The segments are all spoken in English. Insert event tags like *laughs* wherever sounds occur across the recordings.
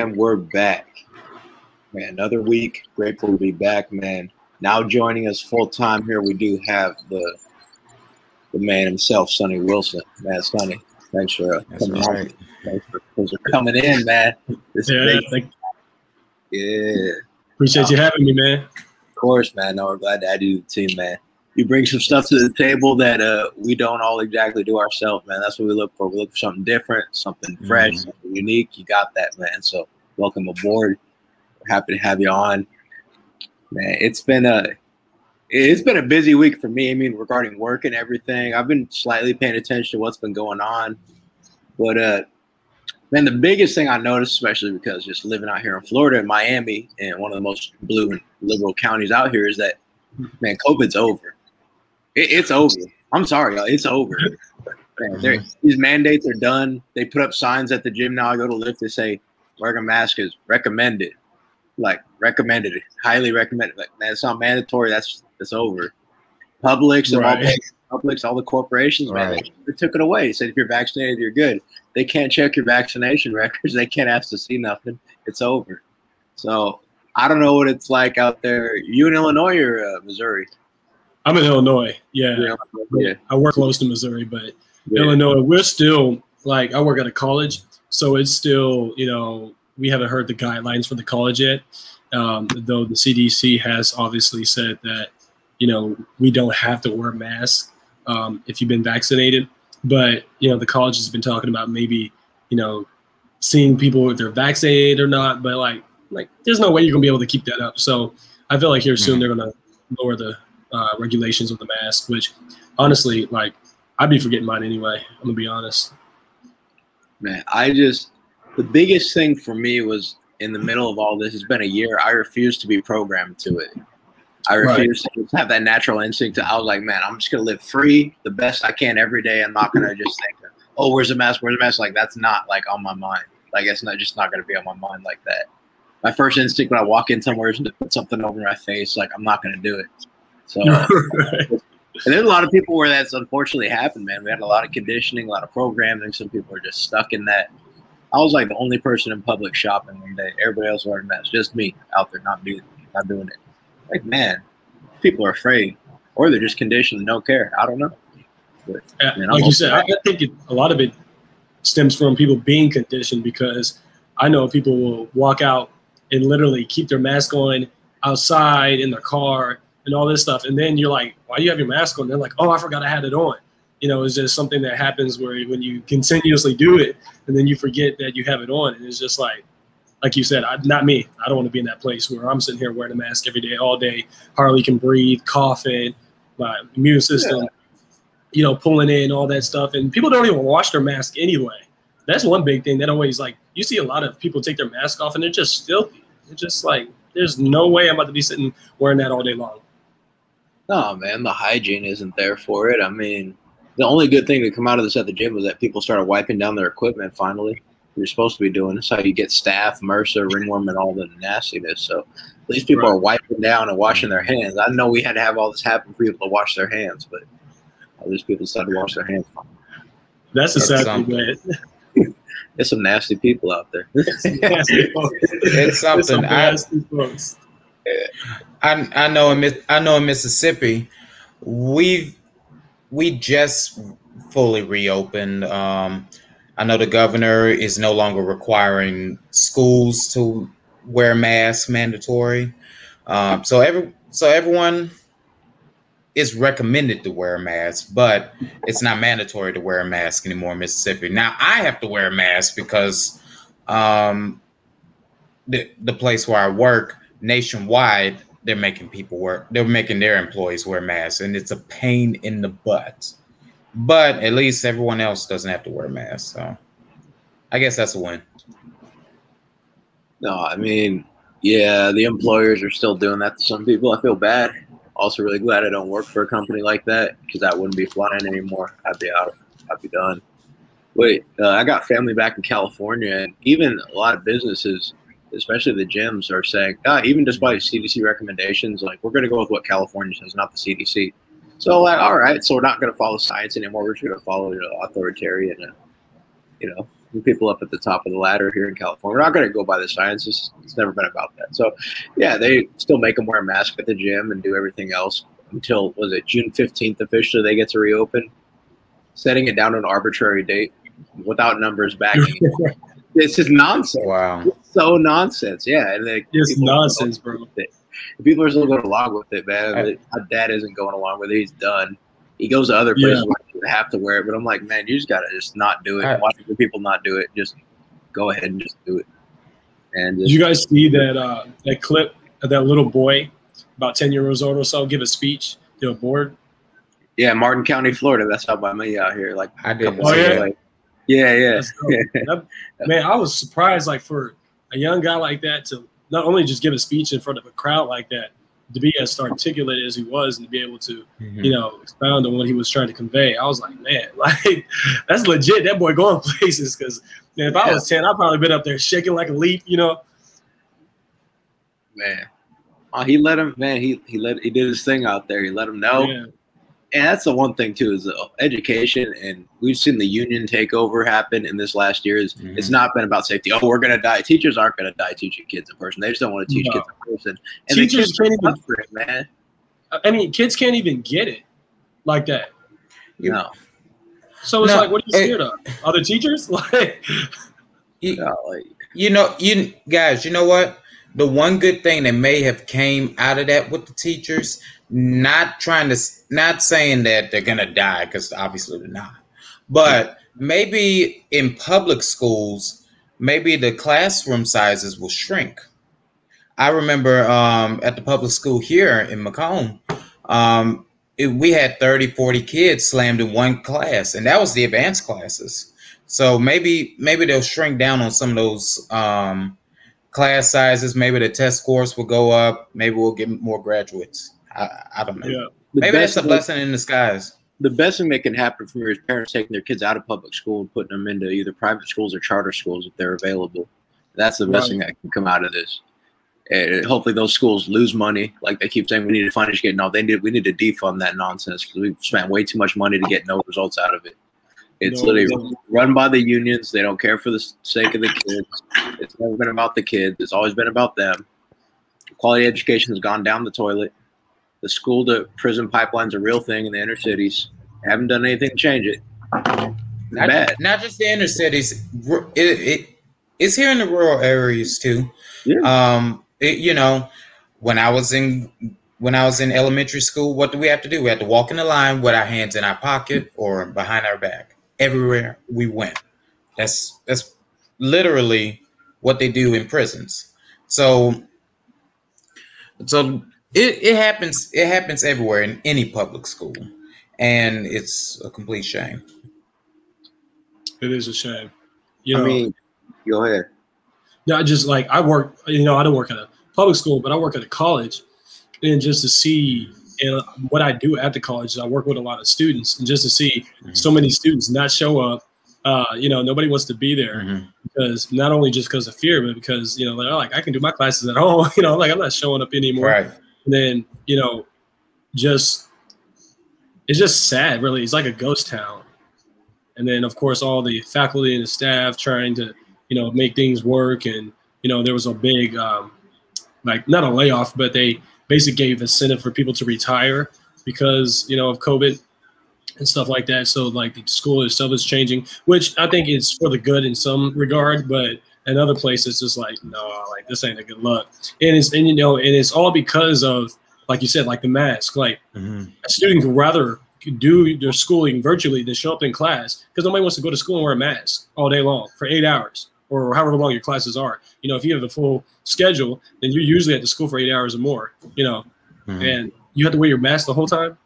Man. And we're back. Man, another week. Grateful to be back, man. Now joining us full time here, we do have the the man himself, Sonny Wilson. Man, Sonny, thanks for uh, coming right. Thanks for, thanks for, coming in, man. This yeah, thank yeah. Appreciate you having me, man. Of course, man. No, we're glad to add you to the team, man you bring some stuff to the table that uh, we don't all exactly do ourselves, man. That's what we look for. We look for something different, something fresh, mm-hmm. something unique. You got that, man. So welcome aboard. We're happy to have you on, man. It's been a it's been a busy week for me. I mean, regarding work and everything, I've been slightly paying attention to what's been going on, but uh, man, the biggest thing I noticed, especially because just living out here in Florida, in Miami, and one of the most blue and liberal counties out here, is that man, COVID's over it, it's over. I'm sorry, y'all. It's over. Man, these mandates are done. They put up signs at the gym now. I go to lift. They say wearing a mask is recommended, like recommended, highly recommended. Like it's not mandatory. That's it's over. Publix and right. all Publix, all the corporations, man, right. they, they, took it away. Said if you're vaccinated, you're good. They can't check your vaccination *laughs* records. They can't ask to see nothing. It's over. So I don't know what it's like out there. You in Illinois or uh, Missouri? I'm in Illinois. Yeah. yeah. yeah. I work close to Missouri, but yeah. Illinois, we're still like I work at a college, so it's still you know we haven't heard the guidelines for the college yet. Um, though the CDC has obviously said that you know we don't have to wear masks um, if you've been vaccinated, but you know the college has been talking about maybe you know seeing people if they're vaccinated or not, but like like there's no way you're gonna be able to keep that up. So I feel like here soon mm-hmm. they're gonna lower the uh, regulations of the mask, which honestly, like, I'd be forgetting mine anyway. I'm gonna be honest. Man, I just the biggest thing for me was in the middle of all this. It's been a year. I refuse to be programmed to it. I refuse right. to have that natural instinct. To, I was like, man, I'm just gonna live free, the best I can every day. I'm not gonna just think, oh, where's the mask? Where's the mask? Like that's not like on my mind. Like it's not just not gonna be on my mind like that. My first instinct when I walk in somewhere is to put something over my face. Like I'm not gonna do it. So, right. *laughs* Uh, and there's a lot of people where that's unfortunately happened, man. We had a lot of conditioning, a lot of programming. Some people are just stuck in that. I was like the only person in public shopping one day. Everybody else wearing masks, just me out there not doing, not doing it. Like, man, people are afraid, or they're just conditioned and don't care. I don't know. But, man, like you said, I, I think it, a lot of it stems from people being conditioned because I know people will walk out and literally keep their mask on outside in their car and all this stuff. And then you're like, why do you have your mask on? they're like, oh, I forgot I had it on. You know, it's just something that happens where when you continuously do it and then you forget that you have it on. And it's just like, like you said, I, not me. I don't want to be in that place where I'm sitting here wearing a mask every day, all day. Hardly can breathe, coughing, my immune system, yeah. you know, pulling in all that stuff. And people don't even wash their mask anyway. That's one big thing that always like you see a lot of people take their mask off and they're just filthy. It's just like there's no way I'm about to be sitting wearing that all day long. No, man, the hygiene isn't there for it. I mean, the only good thing to come out of this at the gym was that people started wiping down their equipment finally. You're supposed to be doing this. How you get staph, MRSA, ringworm, and all the nastiness. So at least people right. are wiping down and washing their hands. I know we had to have all this happen for people to wash their hands, but at least people started to wash their hands. That's a sad thing. There's some nasty people out there. it's something. I, I I know in I know in Mississippi, we've we just fully reopened. Um, I know the governor is no longer requiring schools to wear masks mandatory. Um, so every so everyone is recommended to wear a mask, but it's not mandatory to wear a mask anymore in Mississippi. Now I have to wear a mask because um, the the place where I work nationwide they're making people work. They're making their employees wear masks, and it's a pain in the butt. But at least everyone else doesn't have to wear masks. So I guess that's a win. No, I mean, yeah, the employers are still doing that to some people. I feel bad. Also, really glad I don't work for a company like that because I wouldn't be flying anymore. I'd be out. I'd be done. Wait, uh, I got family back in California, and even a lot of businesses especially the gyms, are saying, ah, even despite CDC recommendations, like we're going to go with what California says, not the CDC. So, like, all right, so we're not going to follow science anymore. We're just going to follow you know, authoritarian, uh, you know, people up at the top of the ladder here in California. We're not going to go by the science. It's, it's never been about that. So, yeah, they still make them wear a mask at the gym and do everything else until was it June fifteenth officially they get to reopen, setting it down an arbitrary date without numbers backing. *laughs* this is nonsense. Wow, it's so nonsense. Yeah, and they, it's nonsense, bro. People are still going along with it, man. I, My dad isn't going along with it. He's done. He goes to other places yeah. where have to wear it, but I'm like, man, you just gotta just not do it. Right. Watch other people not do it. Just go ahead and just do it. And just, Did you guys see that uh, that clip of that little boy, about ten years old or so, give a speech to a board? Yeah, Martin County, Florida. That's how by me out here. Like I did. Oh yeah. Like, yeah, yeah. that, *laughs* man, I was surprised. Like for a young guy like that to not only just give a speech in front of a crowd like that, to be as articulate as he was and to be able to, mm-hmm. you know, expound on what he was trying to convey. I was like, man, *laughs* like that's legit. That boy going *laughs* places because if I was ten, I'd probably been up there shaking like a leaf, you know. Man, oh, he let him. Man, he he let he did his thing out there. He let him know. Yeah and that's the one thing too is the education and we've seen the union takeover happen in this last year is mm-hmm. it's not been about safety. Oh we're going to die. Teachers aren't going to die teaching kids in person. They just don't want to teach no. kids in person. And teachers can't even it, man. I mean kids can't even get it like that. You know so it's no, like what are you scared it, of other teachers? *laughs* Like you, like you know you guys you know what the one good thing that may have came out of that with the teachers not trying to not saying that they're gonna die because obviously they're not. But maybe in public schools maybe the classroom sizes will shrink. I remember um, at the public school here in macomb um, it, we had 30 40 kids slammed in one class and that was the advanced classes. So maybe maybe they'll shrink down on some of those um, class sizes maybe the test scores will go up maybe we'll get more graduates I, I don't know. Yeah. Maybe that's a blessing in disguise. The best thing that can happen for me is parents taking their kids out of public school and putting them into either private schools or charter schools if they're available. That's the best right. thing that can come out of this. And hopefully, those schools lose money. Like they keep saying, we need to fund educate. No, they need. We need to defund that nonsense because we've spent way too much money to get no results out of it. It's no, literally run by the unions. They don't care for the sake of the kids. It's never been about the kids. It's always been about them. Quality education has gone down the toilet. The school to prison pipeline's a real thing in the inner cities. Haven't done anything to change it. Not, bad. not just the inner cities. It, it it's here in the rural areas too. Yeah. Um, it, you know, when I was in when I was in elementary school, what do we have to do? We had to walk in the line with our hands in our pocket or behind our back. Everywhere we went. That's that's literally what they do in prisons. So so it, it happens it happens everywhere in any public school. And it's a complete shame. It is a shame. You know, i mean go ahead. Yeah just like i work you know i don't work at a public school but i work at a college. And just to see and what i do at the college is i work with a lot of students and just to see mm-hmm. so many students not show up uh, you know, nobody wants to be there mm-hmm. because not only just because of fear, but because you know, they're like, I can do my classes at *laughs* home. You know, like I'm not showing up anymore. Right. And then, you know, just it's just sad, really. It's like a ghost town. And then, of course, all the faculty and the staff trying to, you know, make things work. And you know, there was a big, um, like, not a layoff, but they basically gave incentive for people to retire because you know of COVID and stuff like that. So like the school itself is changing, which I think is for the good in some regard, but in other places just like no like this ain't a good look and it's and you know and it's all because of like you said like the mask like mm-hmm. a student would rather do their schooling virtually than show up in class because nobody wants to go to school and wear a mask all day long for eight hours or however long your classes are you know if you have the full schedule then you're usually at the school for eight hours or more you know mm-hmm. and you have to wear your mask the whole time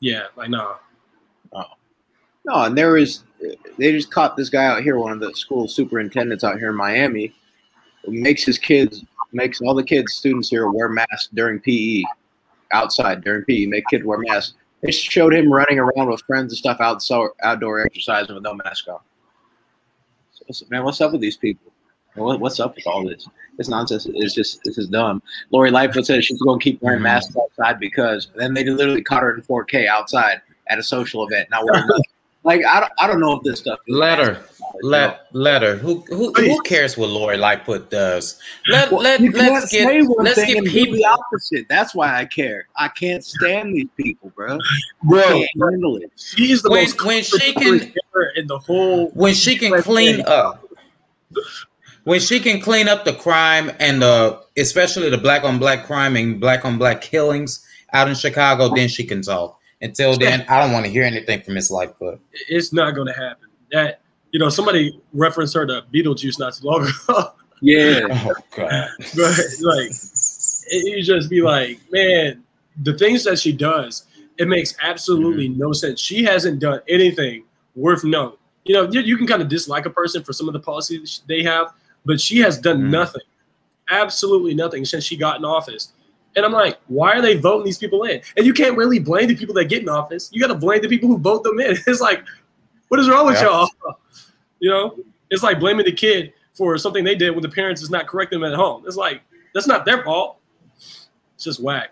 yeah like no oh no and there is they just caught this guy out here, one of the school superintendents out here in Miami, makes his kids, makes all the kids, students here wear masks during PE, outside during PE, make kids wear masks. They showed him running around with friends and stuff outside, outdoor exercising with no mask on. Man, what's up with these people? What's up with all this? This nonsense is just this is dumb. Lori Lightfoot said she's going to keep wearing mm-hmm. masks outside because then they literally caught her in 4K outside at a social event, not wearing *laughs* Like I don't, I don't know if this stuff. Letter, let letter. Who who who cares what Lori Lightfoot does? Let well, let let's get let's get people the opposite. That's why I care. I can't stand these people, bro. Bro, handle it. She's the when, most when she can in the whole when she can clean up when she can clean up the crime and uh, especially the black on black crime and black on black killings out in Chicago, then she can talk. Until then, I don't want to hear anything from Miss Lightfoot. It's not going to happen. That you know, somebody referenced her to Beetlejuice not too long ago. *laughs* yeah. Oh God. but like, it, you just be like, man, the things that she does, it makes absolutely mm-hmm. no sense. She hasn't done anything worth note. You know, you, you can kind of dislike a person for some of the policies they have, but she has done mm. nothing, absolutely nothing since she got in office. And I'm like, why are they voting these people in? And you can't really blame the people that get in office. You got to blame the people who vote them in. *laughs* It's like, what is wrong with yeah. y'all? *laughs* You know, it's like blaming the kid for something they did when the parents is not correcting them at home. It's like that's not their fault. It's just whack.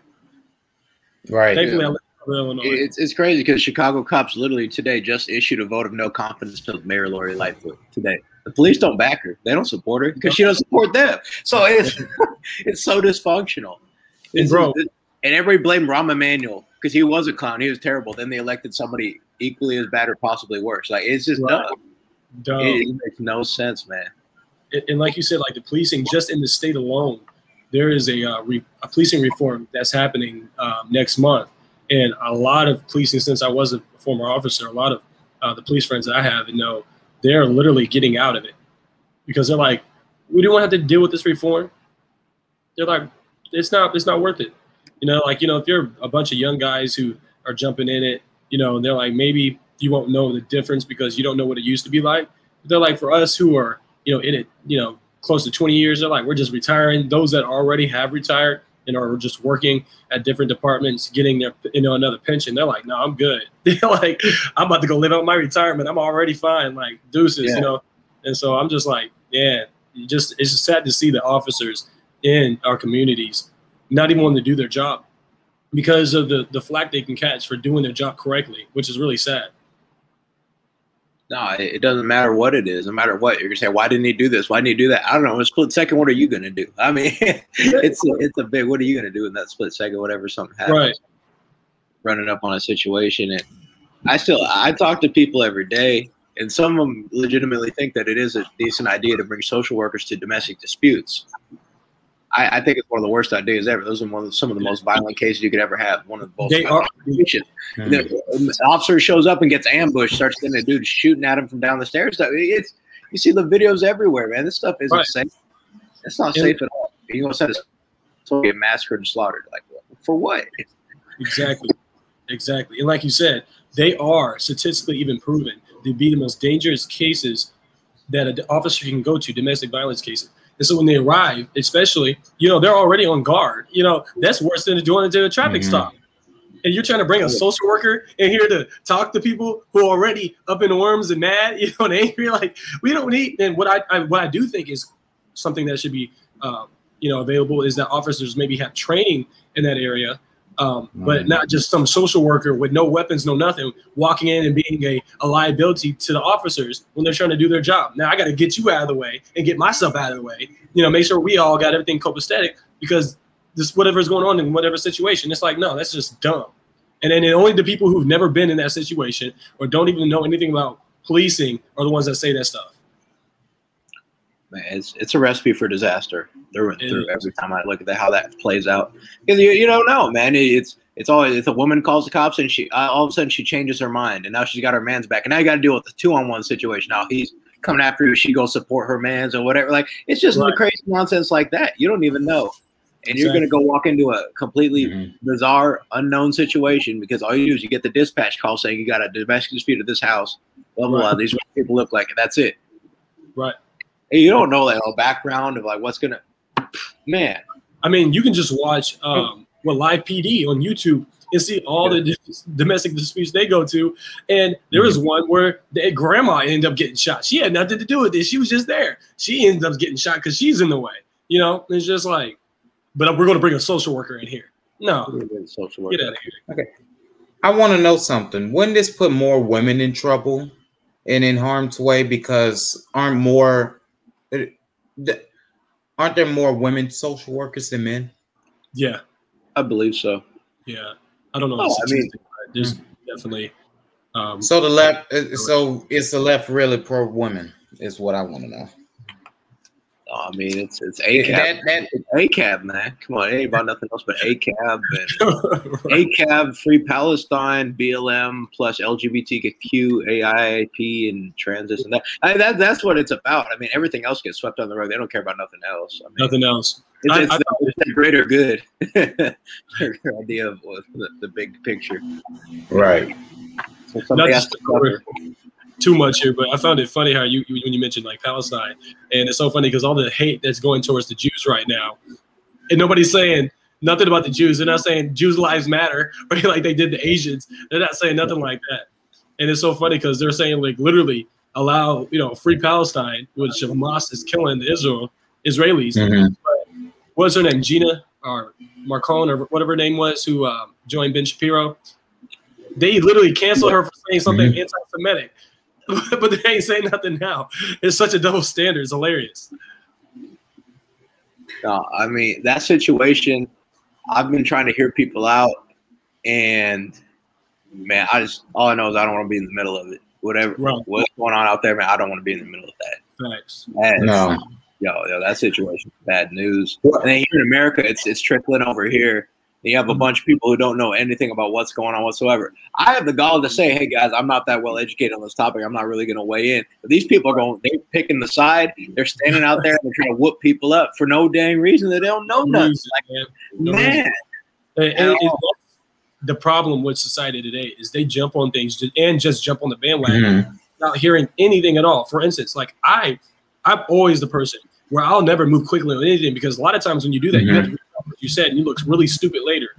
Right. Thankfully, yeah. It's, it's crazy because Chicago cops literally today just issued a vote of no confidence to Mayor Lori Lightfoot today. The police don't back her. They don't support her because she doesn't support them. So it's *laughs* it's so dysfunctional. Bro, and everybody blamed Rahm Emanuel because he was a clown. He was terrible. Then they elected somebody equally as bad or possibly worse. Like it's just right. dumb. dumb. It, it, makes no sense, man. And, and, like you said, like the policing just in the state alone, there is a, uh, re, a policing reform that's happening um, next month, and a lot of policing. Since I was a former officer, a lot of uh, the police friends that I have know they're literally getting out of it because they're like, we don't have to deal with this reform. They're like, it's not, it's not worth it. You know, like, you know, if you're a bunch of young guys who are jumping in it, you know, and they're like, maybe you won't know the difference because you don't know what it used to be like. But they're like, for us who are, you know, in it, you know, close to 20 years, they're like, we're just retiring. Those that already have retired and are just working at different departments, getting their, you know, another pension. They're like, no, I'm good. *laughs* They're like, I'm about to go live out my retirement. I'm already fine. Like deuces, yeah. you know? And so I'm just like, yeah, just, it's just sad to see the officers in our communities not even wanting to do their job because of the, the flack they can catch for doing their job correctly, which is really sad. No, it doesn't matter what it is. No matter what you're gonna say, why didn't he do this? Why didn't he do that? I don't know. In split second, what are you gonna do? I mean, *laughs* it's a, it's a big. What are you gonna do in that split second? Whatever something happens, right. running up on a situation, and I still I talk to people every day, and some of them legitimately think that it is a decent idea to bring social workers to domestic disputes. I, I, think it's one of the worst ideas ever. Those are one of some of the most violent cases you could ever have. One of the most they are. Mm-hmm. The, the, officer shows up and gets ambushed, starts getting a dude shooting at him from down the stairs. It's you see the videos everywhere, man. This stuff isn't right. safe. It's not safe at all. You gonna send to get massacred and slaughtered. Like for what? Exactly, exactly. And like you said, they are statistically even proven to be the most dangerous cases that an officer can go to, domestic violence cases. And so when they arrive, especially, you know, they're already on guard. You know, that's worse than doing a traffic mm-hmm. stop. And you're trying to bring a social worker in here to talk to people who are already up in arms and mad, *laughs* you know, and angry. Like we don't need. And what I, I what I do think is something that should be, um, you know, available is that officers maybe have training in that area um, but mm. not just some social worker with no weapons, no nothing, walking in and being a, a liability to the officers when they're trying to do their job. Now I got to get you out of the way and get myself out of the way. You know, make sure we all got everything copacetic because this whatever's going on in whatever situation, it's like no, that's just dumb. And then only the people who've never been in that situation or don't even know anything about policing are the ones that say that stuff it's it's a recipe for disaster through and through. Every time I look at that, how that plays out, because you, you don't know, man. It's it's always if a woman calls the cops and she uh, all of a sudden she changes her mind and now she's got her man's back and now you got to deal with the two on one situation. Now he's coming after you, she goes support her man's or whatever. Like it's just right. crazy nonsense like that. You don't even know. And exactly. you're going to go walk into a completely mm-hmm. bizarre, unknown situation because all you do is you get the dispatch call saying you got a domestic dispute at this house. Blah blah right. blah. These people look like, and that's it. Right you don't know like a background of like what's gonna man. I mean, you can just watch um, what live PD on YouTube and see all the domestic disputes they go to. And there was mm-hmm. one where the grandma ended up getting shot. She had nothing to do with it. She was just there. She ends up getting shot because she's in the way. You know, it's just like, but we're going to bring a social worker in here. No, social worker. Get out of here. Okay. I want to know something. Wouldn't this put more women in trouble and in harm's way because aren't more aren't there more women social workers than men? Yeah, I believe so. Yeah, I don't know. Oh, I mean, there's definitely. Um, so the left, uh, so is the left really pro women? Is what I want to know. I mean, it's it's ACAB. That, that, ACAB, man. Come on, it ain't about nothing else but *laughs* ACAB and *laughs* right. ACAB, Free Palestine, BLM plus LGBTQ, AIP, and trans and that. I mean, that. That's what it's about. I mean, everything else gets swept on the rug. They don't care about nothing else. I mean, nothing else. It's, it's, I, the, it's the, greater good. *laughs* idea of the, the, big picture. Right. So somebody has to cover too much here, but I found it funny how you when you mentioned like Palestine, and it's so funny because all the hate that's going towards the Jews right now, and nobody's saying nothing about the Jews. They're not saying Jews' lives matter, *laughs* right? Like they did the Asians. They're not saying nothing like that. And it's so funny because they're saying like literally allow you know free Palestine, which Hamas is killing the Israel Israelis. Mm-hmm. What's her name? Gina or Marcon or whatever her name was, who um, joined Ben Shapiro. They literally canceled her for saying something mm-hmm. anti-Semitic. *laughs* but they ain't saying nothing now. It's such a double standard. It's hilarious. No, I mean that situation. I've been trying to hear people out, and man, I just all I know is I don't want to be in the middle of it. Whatever, right. what's going on out there, man, I don't want to be in the middle of that. Thanks. no, yo, yo, that situation, bad news. And then here in America, it's it's trickling over here you have a bunch of people who don't know anything about what's going on whatsoever. I have the gall to say, hey guys, I'm not that well educated on this topic. I'm not really going to weigh in. But these people are going, they're picking the side. They're standing out there and they're trying to whoop people up for no dang reason. That they don't know nothing. Like, man, man. And, and, the problem with society today is they jump on things and just jump on the bandwagon mm-hmm. without hearing anything at all. For instance, like I, I'm always the person where I'll never move quickly on anything because a lot of times when you do that, mm-hmm. you have to what you said, and you look really stupid later.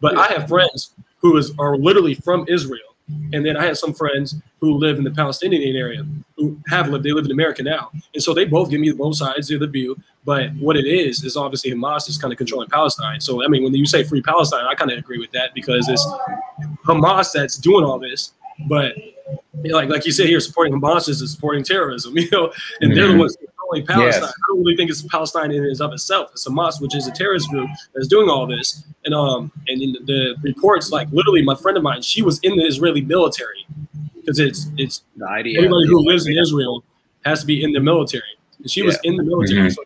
But I have friends who is are literally from Israel, and then I have some friends who live in the Palestinian area who have lived. They live in America now, and so they both give me both sides of the view. But what it is is obviously Hamas is kind of controlling Palestine. So I mean, when you say free Palestine, I kind of agree with that because it's Hamas that's doing all this, but like like you said here, supporting Hamas is supporting terrorism, *laughs* you know, and mm-hmm. they're the mm-hmm. ones controlling Palestine. Yes. I don't really think it's Palestine in and of itself. It's Hamas, which is a terrorist group that's doing all this. And um and in the reports, like literally, my friend of mine, she was in the Israeli military because it's it's the idea. Anybody who lives in Israel has to be in the military, and she yeah. was in the military. Mm-hmm. So,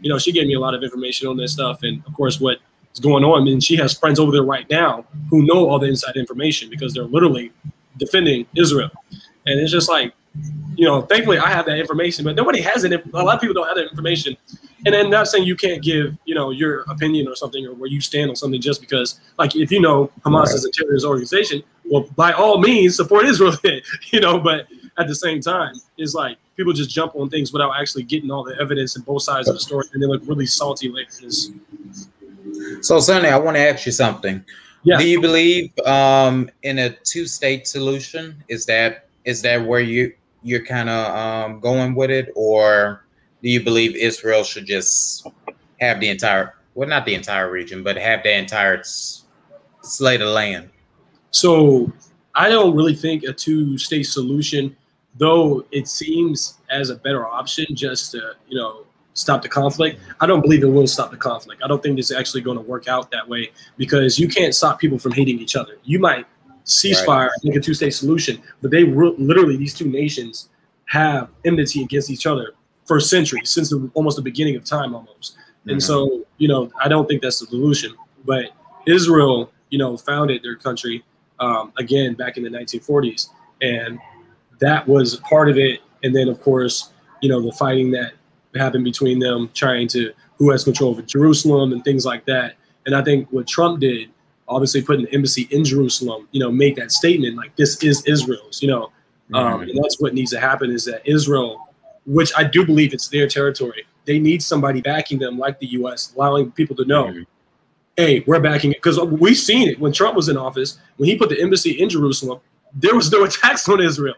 you know, she gave me a lot of information on this stuff, and of course, what is going on. And she has friends over there right now who know all the inside information because they're literally defending Israel. And it's just like, you know, thankfully I have that information, but nobody has it. A lot of people don't have that information. And then not saying you can't give, you know, your opinion or something or where you stand on something just because, like, if you know Hamas right. is a terrorist organization, well, by all means, support Israel, *laughs* you know, but at the same time, it's like people just jump on things without actually getting all the evidence and both sides of the story and they look really salty later. So, Sonny, I want to ask you something. Yeah. Do you believe um, in a two-state solution? Is that is that where you you're kind of um, going with it, or do you believe Israel should just have the entire well, not the entire region, but have the entire slate of land? So I don't really think a two-state solution, though it seems as a better option, just to you know stop the conflict. I don't believe it will stop the conflict. I don't think it's actually going to work out that way because you can't stop people from hating each other. You might ceasefire, right. make a two-state solution, but they re- literally these two nations have enmity against each other for centuries since the, almost the beginning of time, almost. Mm-hmm. And so, you know, I don't think that's the solution. But Israel, you know, founded their country um, again back in the 1940s, and that was part of it. And then, of course, you know, the fighting that happened between them trying to who has control over Jerusalem and things like that. And I think what Trump did, obviously putting the embassy in Jerusalem, you know, make that statement like this is Israel's, you know, um, mm-hmm. and that's what needs to happen is that Israel, which I do believe it's their territory, they need somebody backing them like the U.S., allowing people to know, mm-hmm. hey, we're backing it because we've seen it when Trump was in office when he put the embassy in Jerusalem, there was no *laughs* attacks on Israel.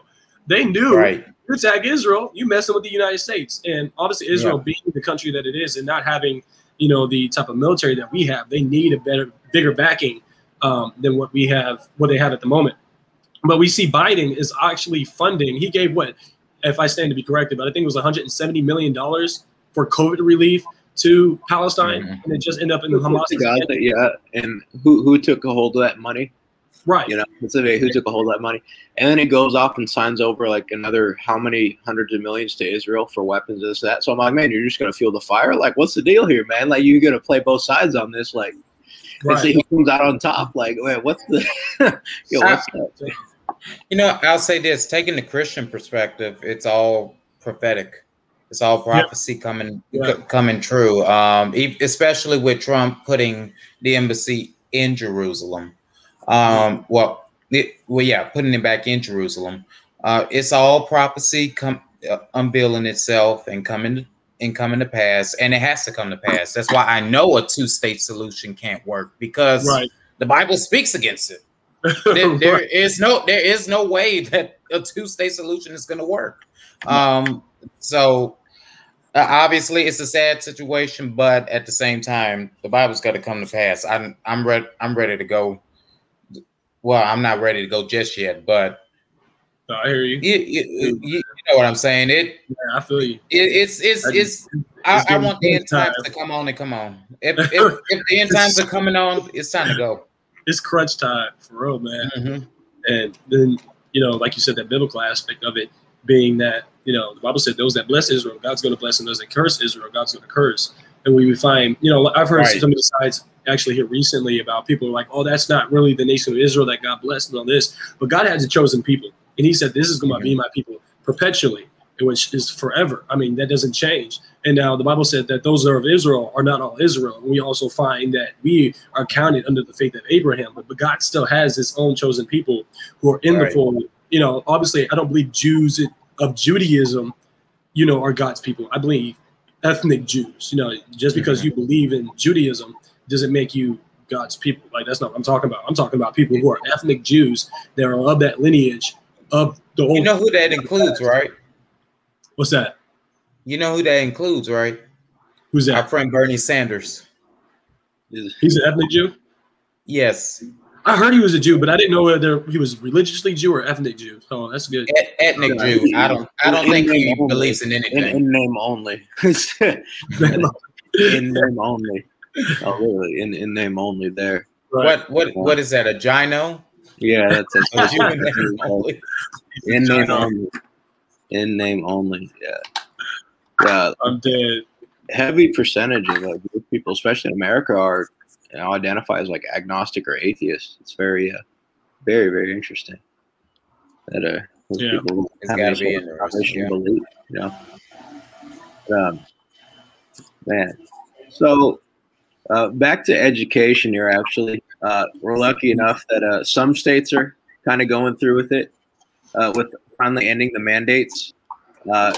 They knew right you attack Israel, you messing with the United States. And obviously, Israel yeah. being the country that it is and not having, you know, the type of military that we have, they need a better, bigger backing um, than what we have, what they have at the moment. But we see Biden is actually funding. He gave what, if I stand to be corrected, but I think it was 170 million dollars for COVID relief to Palestine, mm-hmm. and it just ended up in the Hamas. yeah, and who who took a hold of that money? Right. You know, who took a hold of that money, and then he goes off and signs over like another how many hundreds of millions to Israel for weapons, this that. So I'm like, man, you're just gonna fuel the fire? Like, what's the deal here, man? Like, you're gonna play both sides on this? Like, right. they say he comes out on top. Like, man, what's the? *laughs* yo, what's that? You know, I'll say this: taking the Christian perspective, it's all prophetic. It's all prophecy yep. coming yeah. c- coming true. Um, especially with Trump putting the embassy in Jerusalem. Um, well, it, well, yeah, putting it back in Jerusalem. Uh, it's all prophecy come uh, unveiling itself and coming and coming to pass, and it has to come to pass. That's why I know a two state solution can't work because right. the Bible speaks against it. *laughs* there, there right. is no there is no way that a two state solution is going to work. Um, so uh, obviously it's a sad situation, but at the same time, the Bible's got to come to pass. I'm I'm ready. I'm ready to go. Well, I'm not ready to go just yet, but no, I hear you. you. you. Know what I'm saying? It. Yeah, I feel you. It, it's it's it's. I, I, want the end times to come on and come on. If if, if the *laughs* end times are coming on, it's time to go. *laughs* It's crunch time for real, man. Mm-hmm. And then you know, like you said, that biblical aspect of it being that you know the Bible said those that bless Israel, God's going to bless, and those that curse Israel, God's going to curse. And we find, you know, I've heard right. some of the sides actually here recently about people like, oh, that's not really the nation of Israel that God blessed and all this, but God has a chosen people, and He said this is going to mm-hmm. be my people perpetually, which is forever. I mean, that doesn't change. And now the Bible said that those that are of Israel are not all Israel. And we also find that we are counted under the faith of Abraham, but, but God still has His own chosen people who are in right. the fold you know, obviously, I don't believe Jews of Judaism, you know, are God's people. I believe ethnic Jews. You know, just because you mm-hmm. believe in Judaism doesn't make you God's people. Like that's not what I'm talking about. I'm talking about people who are ethnic Jews that are of that lineage of the whole. You know who that includes, right? What's that? You know who that includes, right? Who's that? Our friend Bernie Sanders. He's an ethnic Jew. Yes. I heard he was a Jew, but I didn't know whether he was religiously Jew or ethnic Jew. Oh, that's good. Et- ethnic Jew. I don't. I don't in think he only. believes in anything. In, in name only. *laughs* in name only. Oh, really? In in name only. There. Right. What what what is that? A JINO? Yeah, that's a *laughs* Jew *laughs* in name only. In name only. In name only. Yeah. Yeah. I'm dead. Heavy percentage of like, people, especially in America, are you know, identify as like agnostic or atheist. It's very, uh, very, very interesting that uh, yeah. people have this yeah. belief. You know, um, man. So uh, back to education here. Actually, uh, we're lucky enough that uh, some states are kind of going through with it, uh, with finally ending the mandates. Uh,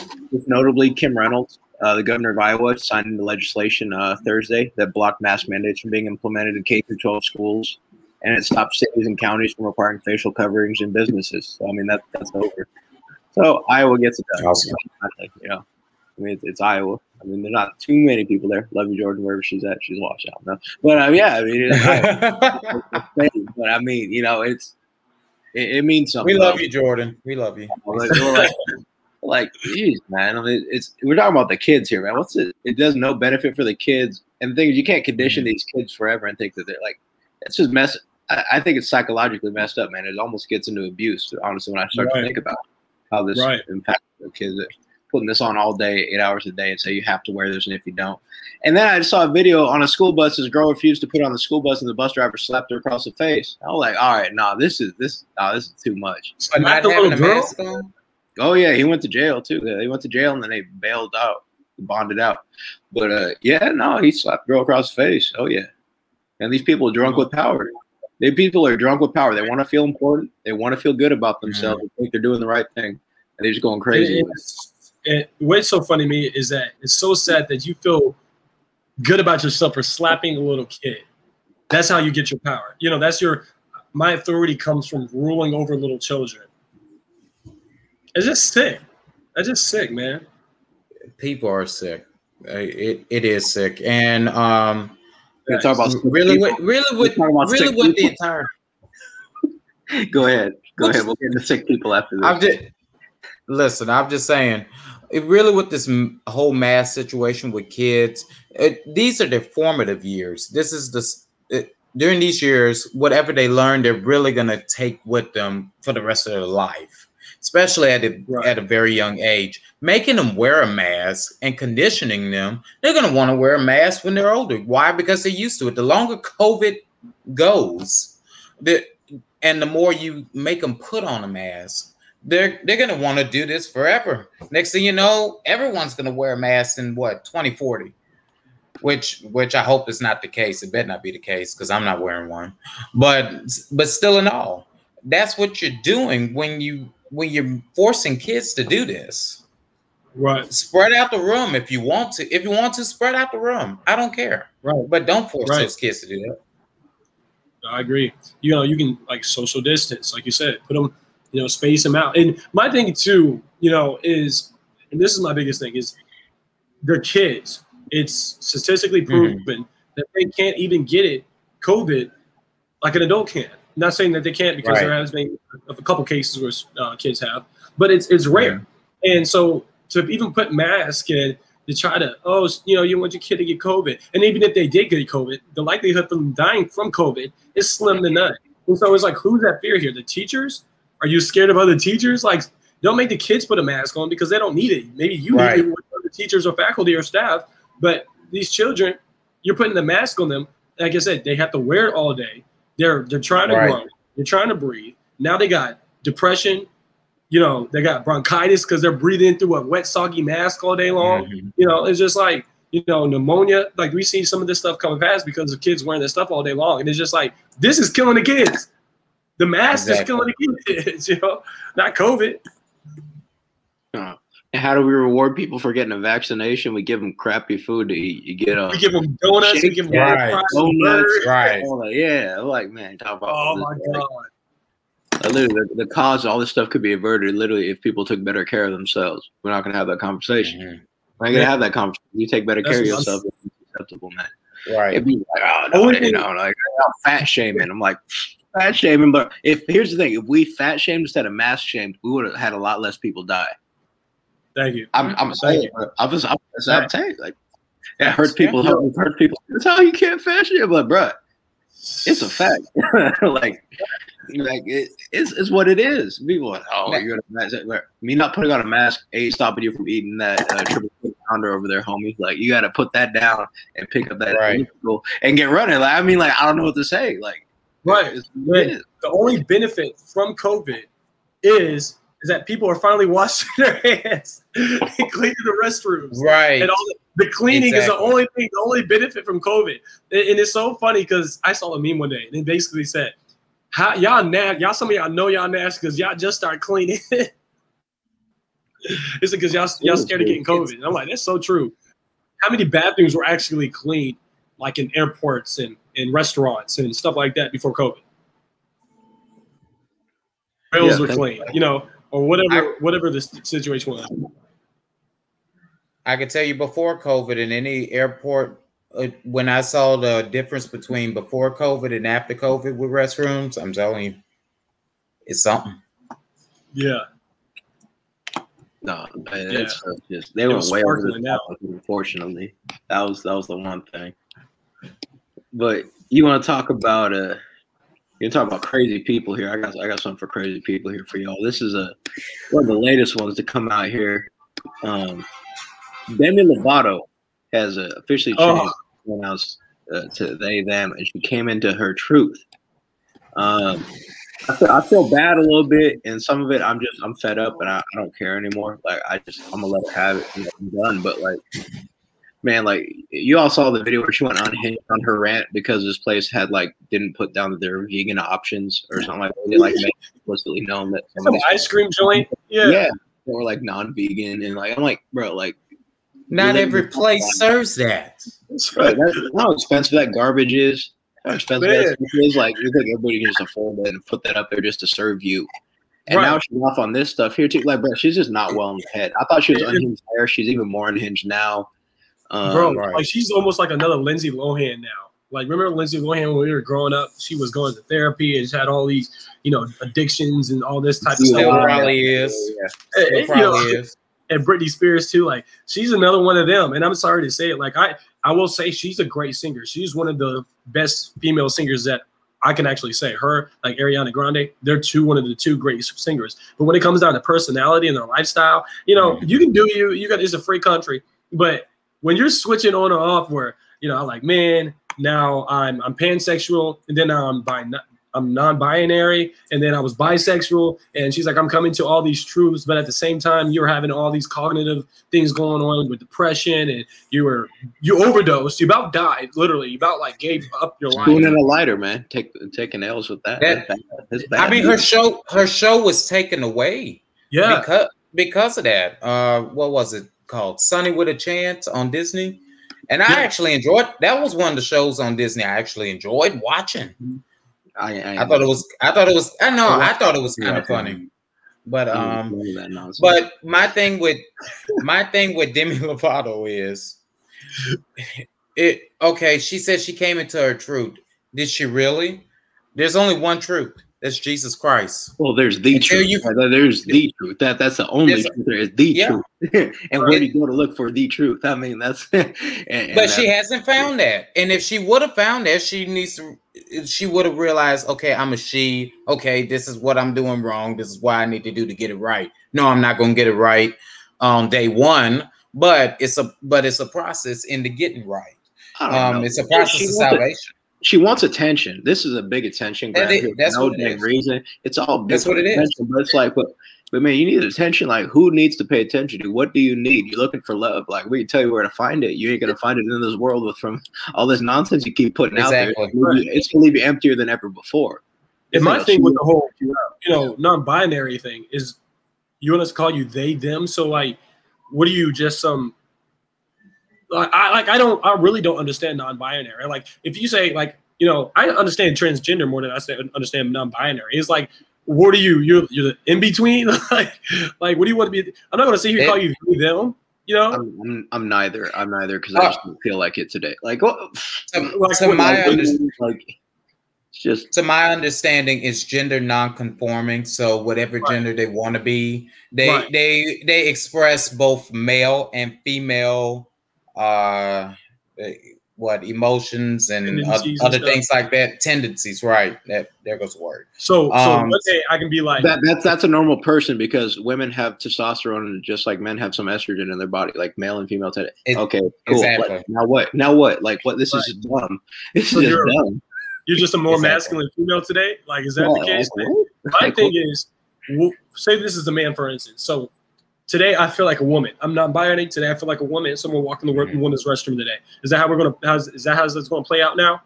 notably, Kim Reynolds uh, the governor of Iowa signed into legislation uh, Thursday that blocked mask mandates from being implemented in K through 12 schools, and it stopped cities and counties from requiring facial coverings in businesses. So I mean that that's over. So Iowa gets it done. Awesome. You know, I mean it's, it's, Iowa. I mean there's not too many people there. Love you, Jordan, wherever she's at. She's washed out. No, but um, yeah, I mean, *laughs* but I mean, you know, it's it, it means something. We love you, Jordan. We love you. like, geez, man. I mean, it's we're talking about the kids here, man. What's it? It does no benefit for the kids. And the thing is, you can't condition mm-hmm. these kids forever and think that they're like, it's just mess. I, I, think it's psychologically messed up, man. It almost gets into abuse, honestly, when I start right. to think about how this right. impacts the kids. Putting this on all day, eight hours a day, and say you have to wear this, and if you don't. And then I just saw a video on a school bus. This girl refused to put on the school bus, and the bus driver slapped her across the face. I was like, "All right, nah, this is this, nah, this is too much." So not having a mask on. Oh yeah, he went to jail too. He went to jail and then they bailed out, bonded out. But uh, yeah, no, he slapped girl across the face. Oh yeah, and these people are drunk with power. They people are drunk with power. They want to feel important. They want to feel good about themselves. Mm-hmm. They think they're doing the right thing, and they're just going crazy. And, what's so funny to me is that it's so sad that you feel good about yourself for slapping a little kid. That's how you get your power. You know, that's your my authority comes from ruling over little children. It's just sick. That's just sick, man. People are sick. It it is sick, and um, You talk about really, with, really, with, really, with the entire. *laughs* Go ahead. Go ahead. We'll get into sick people after this. I'm just listen. I'm just saying. It really with this whole mass situation with kids. It, these are their formative years. This is the it, during these years, whatever they learn, they're really gonna take with them for the rest of their life, especially at a, right. at a very young age. Making them wear a mask and conditioning them, they're gonna want to wear a mask when they're older. Why? Because they're used to it. The longer COVID goes, the and the more you make them put on a mask, they're they're gonna want to do this forever. Next thing you know, everyone's gonna wear a mask in what 2040 which which I hope is not the case. It better not be the case because I'm not wearing one. But but still in all, that's what you're doing when you when you're forcing kids to do this. Right. Spread out the room if you want to. If you want to spread out the room, I don't care. Right. But don't force right. those kids to do that. I agree. You know, you can like social distance, like you said, put them, you know, space them out. And my thing too, you know, is, and this is my biggest thing is, they're kids. It's statistically mm-hmm. proven mm-hmm. that they can't even get it, COVID, like an adult can. I'm not saying that they can't because right. there has been a couple cases where uh, kids have, but it's it's rare. Mm-hmm. And so to even put masks in to try to, oh, you know, you want your kid to get COVID. And even if they did get COVID, the likelihood of them dying from COVID is slim to none. And so it's like, who's that fear here? The teachers? Are you scared of other teachers? Like, don't make the kids put a mask on because they don't need it. Maybe you right. need it with other teachers or faculty or staff. But these children, you're putting the mask on them. Like I said, they have to wear it all day. They're they're trying to right. grow. They're trying to breathe. Now they got depression. You know, they got bronchitis because they're breathing through a wet, soggy mask all day long. Mm-hmm. You know, it's just like you know pneumonia. Like we see some of this stuff coming fast because the kids wearing this stuff all day long, and it's just like this is killing the kids. The mask exactly. is killing the kids. *laughs* You know, not COVID. Uh, and how do we reward people for getting a vaccination? We give them crappy food to eat. You get them. We give them donuts. We give them right. donuts. Right. Yeah. Like man, talk about. Oh my god. Like, literally, the, the, cause of all this stuff could be averted. Literally, if people took better care of themselves, we're not gonna have that conversation. Mm-hmm. We're not gonna have that conversation. You take better That's care of yourself. It's acceptable, man. Right. It'd be like, oh no, you know, like fat shaming. I'm like fat shaming, but if here's the thing, if we fat shamed instead of mass shamed, we would have had a lot less people die. Thank you. I'm, I'm saying, I'm just, I'm, I'm saying, like, it hurts people. Yeah. It hurts people. That's how you can't fashion it, but bro, it's a fact. *laughs* like, like it, it's, it's what it is. People, like, oh, you're gonna mask. Me not putting on a mask ain't stopping you from eating that uh, triple pounder over there, homie. Like, you got to put that down and pick up that right. and get running. Like, I mean, like, I don't know what to say. Like, right. the only benefit from COVID is is that people are finally washing *laughs* their hands and cleaning the restrooms. Right. And all the, the cleaning exactly. is the only thing, the only benefit from COVID. And, and it's so funny because I saw a meme one day and it basically said, How y'all nasty, y'all some of y'all know y'all nasty because y'all just start cleaning. *laughs* it's it because y'all y'all scared of getting COVID. And I'm like, that's so true. How many bathrooms were actually cleaned, like in airports and in restaurants and stuff like that before COVID? Rails yeah, were clean, you know or whatever I, whatever the situation was. I can tell you before COVID in any airport, uh, when I saw the difference between before COVID and after COVID with restrooms, I'm telling you, it's something. Yeah. No, it's yeah. just they were way over the top. Unfortunately, that was that was the one thing. But you want to talk about uh you can talk about crazy people here. I got I got something for crazy people here for y'all. This is a one of the latest ones to come out here. Um, Demi Lovato has uh, officially oh. changed oh. pronouns uh, to they them, and she came into her truth. Um, I feel, I feel bad a little bit, and some of it I'm just I'm fed up, and I, I don't care anymore. Like I just I'm gonna let her have it I'm done. But like man, like you all saw the video where she went unhinged on her rant because this place had like didn't put down their vegan options or something like that. They like made explicitly known that some ice cream joint, yeah, yeah, or like non-vegan, and like I'm like, bro, like not every place serves that. That's Right, that's how expensive that garbage is. How expensive that is. Like you think everybody can just afford that and put that up there just to serve you. And right. now she's off on this stuff here too. Like, bro, she's just not well in the head. I thought she was unhinged there. She's even more unhinged now. Um, Bro, right. like she's almost like another Lindsay Lohan now. Like remember Lindsay Lohan when we were growing up, she was going to therapy and she had all these, you know, addictions and all this type of stuff. probably is. And- Still and, you probably know, is. and Britney Spears too. Like she's another one of them. And I'm sorry to say it. Like I, I will say she's a great singer. She's one of the best female singers that I can actually say. Her, like Ariana Grande, they're two one of the two great singers. But when it comes down to personality and their lifestyle, you know, you can do you. You got it's a free country. But when you're switching on or off, where you know, I'm like, man, now I'm I'm pansexual, and then now I'm bi I'm non-binary, and then I was bisexual, and she's like, I'm coming to all these truths, but at the same time, you're having all these cognitive things going on with depression, and you were you overdosed, you about died, literally, you about like gave up your life. Spoon and a lighter, man. Take taking L's with that. That- That's bad. That's bad. I mean, her show her show was taken away Yeah, because because of that. Uh, what was it called? Sonny with a Chance on Disney. And I Yeah. actually enjoyed that was one of the shows on Disney I actually enjoyed watching. I, I, I thought it was I thought it was I know I thought it was kind Yeah. of funny. But um None of that nonsense. but my thing with my thing with Demi *laughs* Lovato is it okay, she said she came into her truth. Did she really? There's only one truth. That's Jesus Christ. well, there's the Until truth. you- There's the truth. That that's the only truth. There is the Yeah. truth. *laughs* and where do you go to look for the truth? I mean, that's. *laughs* and, and But she hasn't found that. And if she would have found that, she needs to she would have realized, okay, I'm a she. Okay, this is what I'm doing wrong. This is why I need to do to get it right. No, I'm not gonna get it right on day one, but it's a but it's a process in into getting right. Um, it's a process of salvation. She wants attention. This is a big attention grab. is- here for that's no what it reason. It's all big That's what for it is. But it's like, but, but man, you need attention. Like, who needs to pay attention to? What do you need? You're looking for love. Like, we can tell you where to find it. You ain't gonna find it in this world with from all this nonsense you keep putting out there. It's gonna leave you- It's gonna leave you emptier than ever before. and my You thing with the whole, you you know, non-binary thing is, you want us to call you they them. So like, what are you just some? Like I like I don't I really don't understand non-binary. Like if you say like you know I understand transgender more than I say understand non-binary. It's like what are you? You're you're the in between. *laughs* like like what do you want to be? I'm not going to sit here and call you they, them. You know, I'm, I'm, I'm neither. I'm neither because I Uh, just don't feel like it today. Like, what? *sighs* To, Like, to my like, under, like, it's just to my understanding, is gender non-conforming. So whatever Right. gender they want to be, they Right. they they express both male and female, uh, eh, what emotions and Tendencies other stuff. things like that. Tendencies, right? That there goes the word. so so um, one day I can be like that that's that's a normal person because women have testosterone just like men have some estrogen in their body, like male and female. Ten- It- okay, cool. exactly. Like, now what? Now what? Like what? This is dumb. *laughs* This So is just you're- dumb. you're just a more Exactly. masculine female today. Like is that Well, the case? like. My Like, thing is, w- say this is a man, for instance. So today I feel like a woman. I'm not binary. Today I feel like a woman. Someone walking the work Mhm. woman's restroom today. Is that how we're gonna? How's, is that how that's gonna play out now?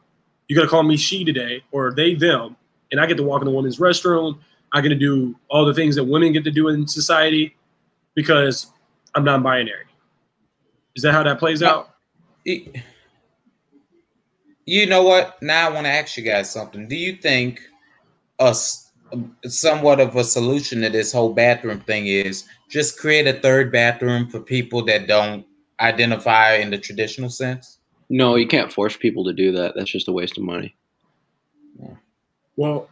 You're gonna call me she today, or they them, and I get to walk in the woman's restroom. I get to do all the things that women get to do in society because I'm non-binary. Is that how that plays out? You know what? Now I want to ask you guys something. Do you think us somewhat of a solution to this whole bathroom thing is just create a third bathroom for people that don't identify in the traditional sense? No, you can't force people to do that. That's just a waste of money. Well,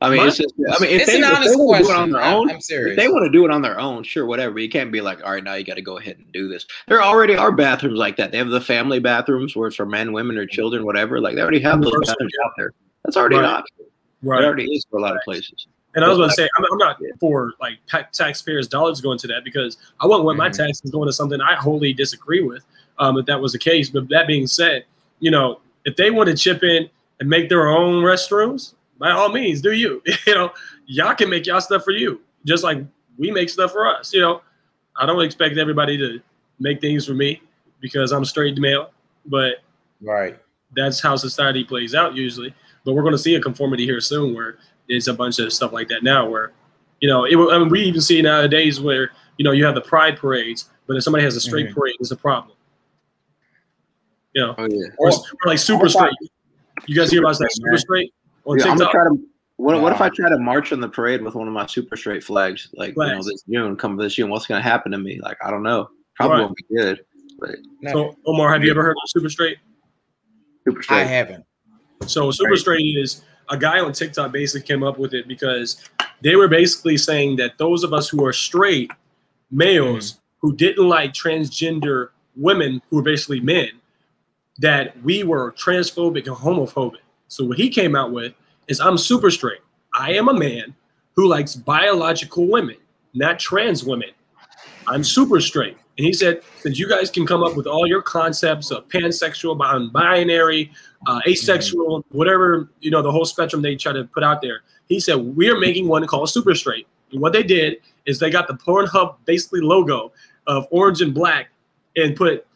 I mean, My- it's just. I mean, if it's they, an if they honest want to do it on their own, I'm if serious. they want to do it on their own, sure, whatever. You can't be like, all right, now you got to go ahead and do this. There already are bathrooms like that. They have the family bathrooms where it's for men, women, or children, whatever. Like they already have those bathrooms out there. That's already an Right. option. It already is for a lot of places. And I was going to say, I'm, I'm not for like ta- taxpayers' dollars going to that because I wouldn't want my Mhm. taxes going to something I wholly disagree with. Um, if that was the case, but that being said, you know, if they want to chip in and make their own restrooms, by all means, do you. *laughs* you know, y'all can make y'all stuff for you, just like we make stuff for us. You know, I don't expect everybody to make things for me because I'm straight male, but right. that's how society plays out usually. But we're going to see a conformity here soon where it's a bunch of stuff like that now where, you know, it, I mean, we even see nowadays where, you know, you have the pride parades, but if somebody has a straight Mhm. parade, it's a problem. You know, Oh yeah. or, or like super straight. You guys hear about that super Man. straight on Yeah, I'm gonna TikTok? try to. What, what if I try to march on the parade with one of my super straight flags, like you know, Flags. this June, come this June? What's gonna happen to me? Like I don't know. Probably Right. won't be good. But So, Omar, have you ever heard of super straight? super straight. I haven't. So super straight is a guy on TikTok basically came up with it because they were basically saying that those of us who are straight males mm-hmm. who didn't like transgender women who were basically men, that we were transphobic and homophobic. So what he came out with is I'm super straight. I am a man who likes biological women, not trans women. I'm super straight. And he said, since you guys can come up with all your concepts of pansexual, binary, uh, asexual, whatever, you know, the whole spectrum they try to put out there, he said, we are making one called Super Straight. And what they did is they got the Pornhub basically logo of orange and black and put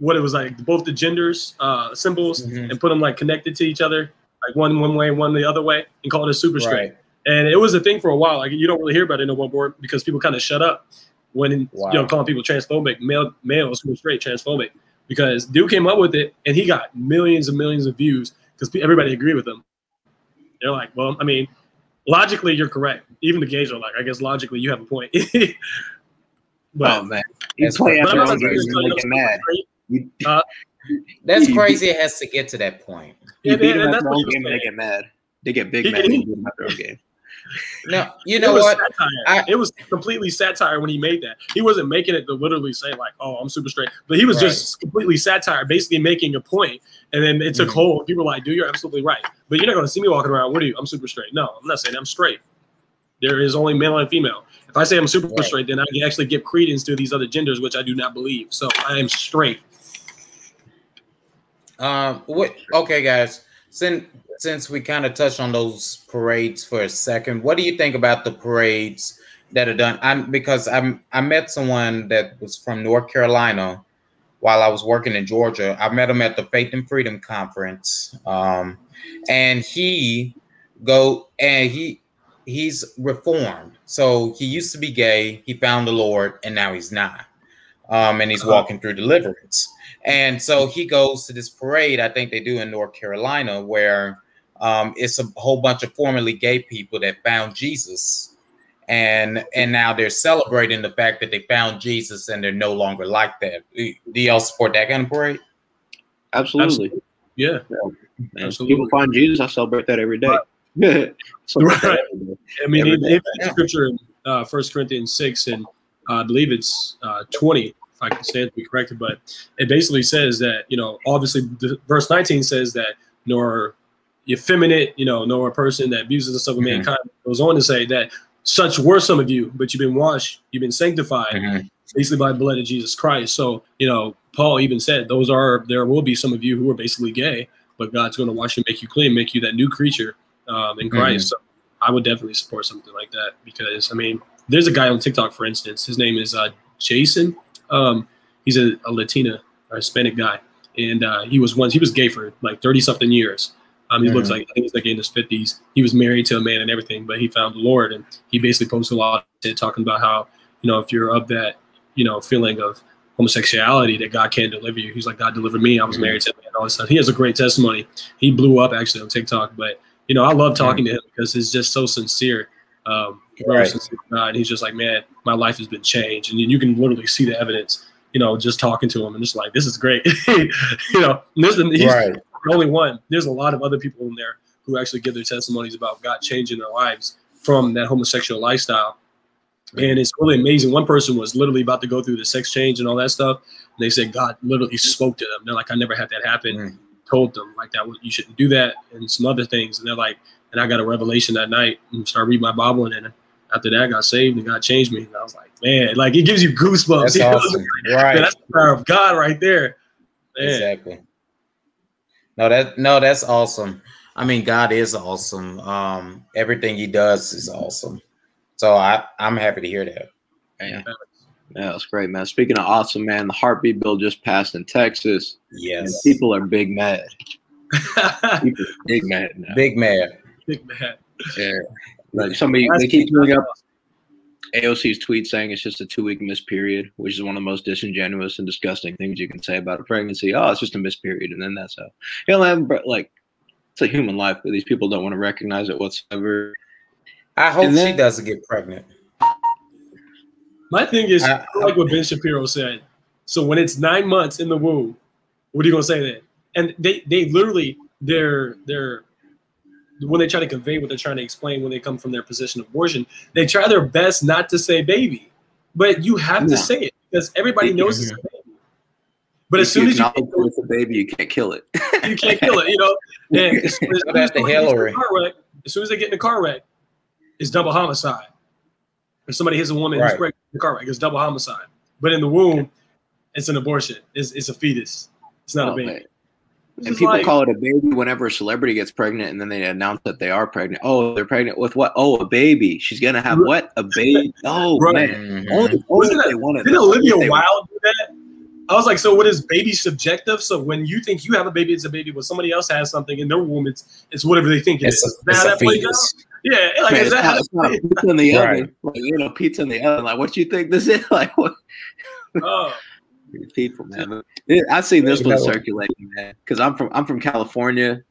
what it was like both the genders uh, symbols mm-hmm. and put them like connected to each other, like one one way, one the other way, and called it a Super Straight. Right. And it was a thing for a while. Like you don't really hear about it in no more because people kind of shut up when wow. you know calling people transphobic, male males who are straight transphobic, because dude came up with it and he got millions and millions of views because everybody agreed with him. They're like, well, I mean, logically you're correct. Even the gays are like, I guess logically you have a point. *laughs* but, oh man, he's playing after own games and mad. Uh, *laughs* that's crazy. It has to get to that point. You beat them at their own game and they get mad. They get big mad. They beat them at their own game. No, you know it what? I, it was completely satire when he made that. He wasn't making it to literally say like, "Oh, I'm super straight," but he was right. just completely satire, basically making a point. And then it took mm-hmm. hold. People were like, "Dude, you're absolutely right." But you're not going to see me walking around. What are you? I'm super straight. No, I'm not saying I'm straight. There is only male and female. If I say I'm super right. straight, then I can actually give credence to these other genders, which I do not believe. So I am straight. Um. What? Okay, guys. Since since we kind of touched on those parades for a second, what do you think about the parades that are done? I'm because I'm I met someone that was from North Carolina while I was working in Georgia. I met him at the Faith and Freedom Conference, um, and he go and he he's reformed. So he used to be gay. He found the Lord, and now he's not. Um, and he's uh-huh. walking through deliverance. And so he goes to this parade. I think they do in North Carolina, where um, it's a whole bunch of formerly gay people that found Jesus, and and now they're celebrating the fact that they found Jesus and they're no longer like that. Do y'all support that kind of parade? Absolutely. Absolutely. Yeah. yeah. Absolutely. People find Jesus. I celebrate that every day. *laughs* Right. right. I mean, in, scripture in uh, First Corinthians six, and I believe it's uh, twenty. If I can stand to be corrected, but it basically says that you know, obviously, the, verse nineteen says that nor effeminate, you know, nor a person that abuses the son of mm-hmm. mankind. Goes on to say that such were some of you, but you've been washed, you've been sanctified, mm-hmm. basically by the blood of Jesus Christ. So, you know, Paul even said those are there will be some of you who are basically gay, but God's going to wash you, make you clean, make you that new creature um, in Christ. Mm-hmm. So I would definitely support something like that because I mean, there's a guy on TikTok, for instance. His name is uh, Jason. Um, he's a, a Latina or Hispanic guy, and uh, he was once he was gay for like thirty something years. Um, he mm-hmm. looks like I think he's like in his fifties. He was married to a man and everything, but he found the Lord, and he basically posted a lot of talking about how you know if you're of that you know feeling of homosexuality that God can deliver you. He's like God delivered me. I was mm-hmm. married to a man. All this stuff. He has a great testimony. He blew up actually on TikTok, but you know I love talking mm-hmm. to him because he's just so sincere. Um, right. sincere God, and he's just like, man, my life has been changed, and you can literally see the evidence. You know, just talking to him and just like, this is great. *laughs* you know, this, he's, right only one. There's a lot of other people in there who actually give their testimonies about God changing their lives from that homosexual lifestyle. And it's really amazing. One person was literally about to go through the sex change and all that stuff. And they said God literally spoke to them. They're like, I never had that happen. Mm. Told them like that you shouldn't do that and some other things. And they're like, and I got a revelation that night and started reading my Bible and then after that I got saved and God changed me. And I was like, man, like it gives you goosebumps. That's *laughs* awesome. right. Man, that's the power of God right there. Man. Exactly. No, that no, that's awesome. I mean, God is awesome. Um, everything He does is awesome. So I I'm happy to hear that. Yeah. Yeah, that's great, man. Speaking of awesome, man, the heartbeat bill just passed in Texas. Yes. people are big mad. *laughs* big mad now. Big mad. Big mad. Yeah. Like somebody they keep doing up AOC's tweet saying it's just a two week miss period, which is one of the most disingenuous and disgusting things you can say about a pregnancy. Oh, it's just a miss period, and then that's how. You know, like it's a human life, but these people don't want to recognize it whatsoever. I hope then, she doesn't get pregnant. My thing is, I, like what Ben Shapiro said. So when it's nine months in the womb, what are you gonna say then? And they they literally they're they're when they try to convey what they're trying to explain when they come from their position of abortion, they try their best not to say baby, but you have yeah. to say it because everybody knows it's a baby. But as soon as you it's a baby, you can't kill it. you can't kill it, you know. *laughs* And as, soon as, as, Hillary. Wreck, as soon as they get in the car wreck, it's double homicide. If somebody hits a woman right. who's pregnant in the car wreck, it's double homicide. But in the womb, it's an abortion. It's, it's a fetus. It's not oh, a baby. Man. And people like, call it a baby whenever a celebrity gets pregnant and then they announce that they are pregnant. Oh, they're pregnant with what? Oh, a baby. She's gonna have what? A baby. *laughs* Oh right. man. Mm-hmm. Only, only that, they wanted. Did Olivia Wilde do that? I was like, so what is baby subjective? So when you think you have a baby, it's a baby. When somebody else has something in their womb, it's it's whatever they think it it's is. A, it's that fetus. Yeah, like Man, is that not, it's not pizza in the *laughs* right. oven? Like you know, pizza in the oven. Like what you think this is? *laughs* Like what? Oh people, man. I've seen this one circulating, man, because I'm from I'm from California,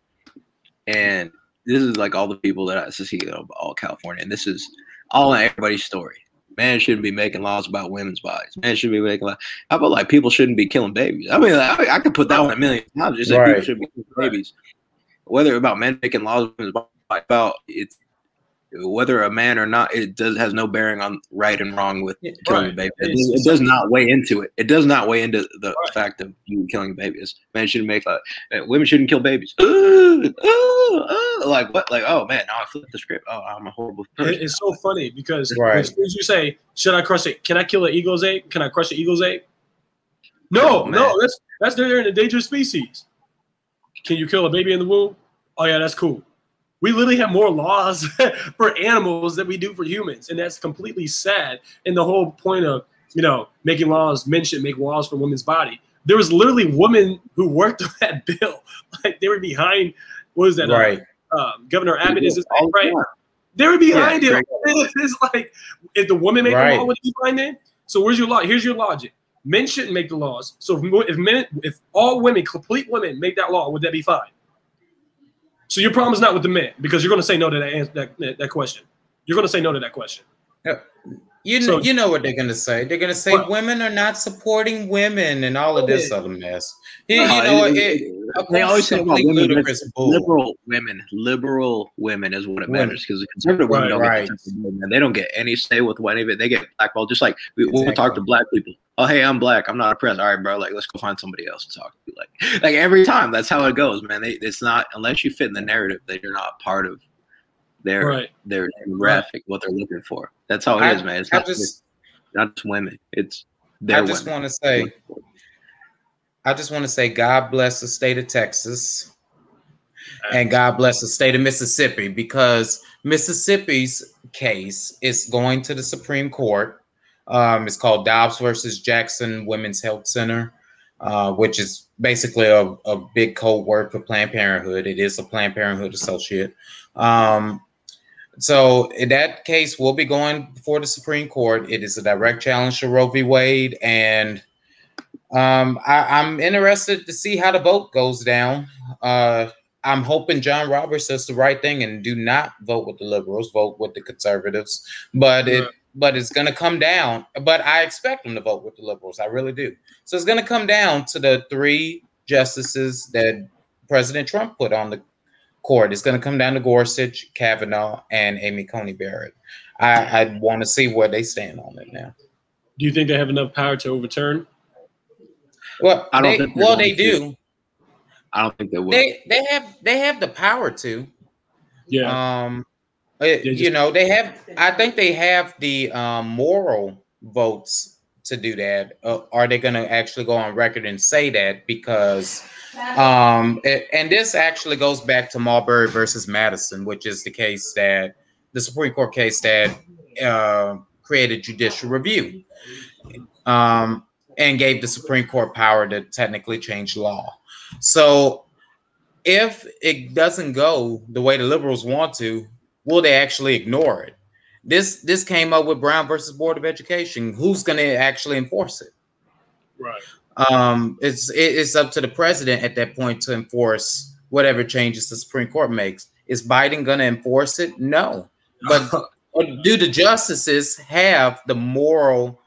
and this is like all the people that I see of all California, and this is all in everybody's story. Man shouldn't be making laws about women's bodies. Man shouldn't be making laws. How about like people shouldn't be killing babies? I mean, I, I could put that one a million times. Just say right. people should be killing babies. Whether about men making laws about it's whether a man or not, it does has no bearing on right and wrong with yeah, killing right. a baby. It, it, does not weigh into it. It does not weigh into the right. fact of you killing babies. Men shouldn't make like uh, women shouldn't kill babies. Ooh, ooh, ooh. Like what? Like oh man, now I flipped the script. Oh, I'm a horrible person. It's so funny because right. as soon as you say, "Should I crush it? Can I kill an eagle's egg? Can I crush an eagle's egg?" No, oh, no, that's that's they're an endangered species. Can you kill a baby in the womb? Oh yeah, that's cool we literally have more laws *laughs* for animals than we do for humans. And that's completely sad. And the whole point of you know making laws men should make laws for women's body. There was literally women who worked *laughs* on that bill. Like they were behind what was that uh, right. uh, um, governor abbott is right? they were behind yeah, him it's like if the woman make right. a law would be behind it? So where's your law here's your logic. Men shouldn't make the laws. So if men if all women complete women make that law would that be fine so your problem is not with the men because you're going to say no to that that, that question. You're going to say no to that question. You know, so, you know what they're going to say. They're going to say what? women are not supporting women and all of this other mess. You, you know, it, it, they always say about women, liberal women. Liberal women is what it matters because the conservative women don't right. get the They don't get any say with what of it. They get blackballed just like we, exactly. we talk to black people. Oh, hey, I'm black. I'm not oppressed. All right, bro. Like, let's go find somebody else to talk to. Like, like every time, that's how it goes, man. They, it's not unless you fit in the narrative that you're not part of their right. their demographic, right. what they're looking for. That's all it I, is, man. It's not just, just not just women. It's their I just want to say I just want to say God bless the state of Texas and God bless the state of Mississippi because Mississippi's case is going to the Supreme Court. Um, it's called Dobbs versus Jackson Women's Health Center, uh, which is basically a, a, big code word for Planned Parenthood. It is a Planned Parenthood associate. Um, so in that case we'll be going before the Supreme Court. It is a direct challenge to Roe v. Wade, and um, I, am interested to see how the vote goes down. Uh, I'm hoping John Roberts does the right thing and do not vote with the liberals, vote with the conservatives. But it but it's going to come down. But I expect him to vote with the liberals. I really do. So it's going to come down to the three justices that President Trump put on the court. It's going to come down to Gorsuch, Kavanaugh, and Amy Coney Barrett. I, I want to see where they stand on it now. Do you think they have enough power to overturn? Well, I don't. They, well, they do. I don't think they will. They they have they have the power to. Yeah. Um, it, just, you know they have. I think they have the um, moral votes to do that. Uh, are they going to actually go on record and say that? Because, um, it, and this actually goes back to Marbury versus Madison, which is the case that the Supreme Court case that uh, created judicial review. Um, and gave the Supreme Court power to technically change law. So if it doesn't go the way the liberals want to, will they actually ignore it? This this came up with Brown versus Board of Education. Who's going to actually enforce it? Right. Um, it's it's up to the president at that point to enforce whatever changes the Supreme Court makes. Is Biden going to enforce it? No. *laughs* But do the justices have the moral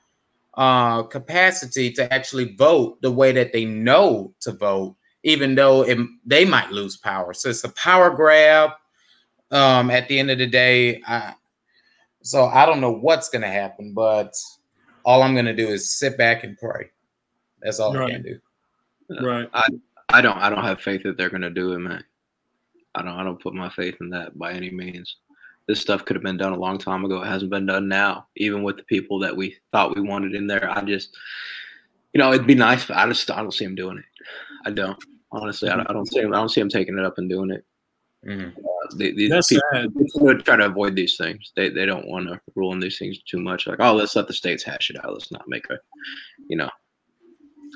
uh, capacity to actually vote the way that they know to vote even though it, they might lose power. So it's a power grab. Um, at the end of the day, I, so I don't know what's going to happen, but all I'm going to do is sit back and pray. That's all right. I can do. Right. I I don't I don't have faith that they're going to do it, man. I don't I don't put my faith in that by any means. This stuff could have been done a long time ago. It hasn't been done now, even with the people that we thought we wanted in there. I just, you know, it'd be nice, but I just I don't see him doing it. I don't honestly. I don't, I don't see him. I don't see him taking it up and doing it. Mm-hmm. Uh, they, these That's people try to avoid these things. They they don't want to rule in these things too much. Like, oh, let's let the states hash it out. Let's not make a, you know.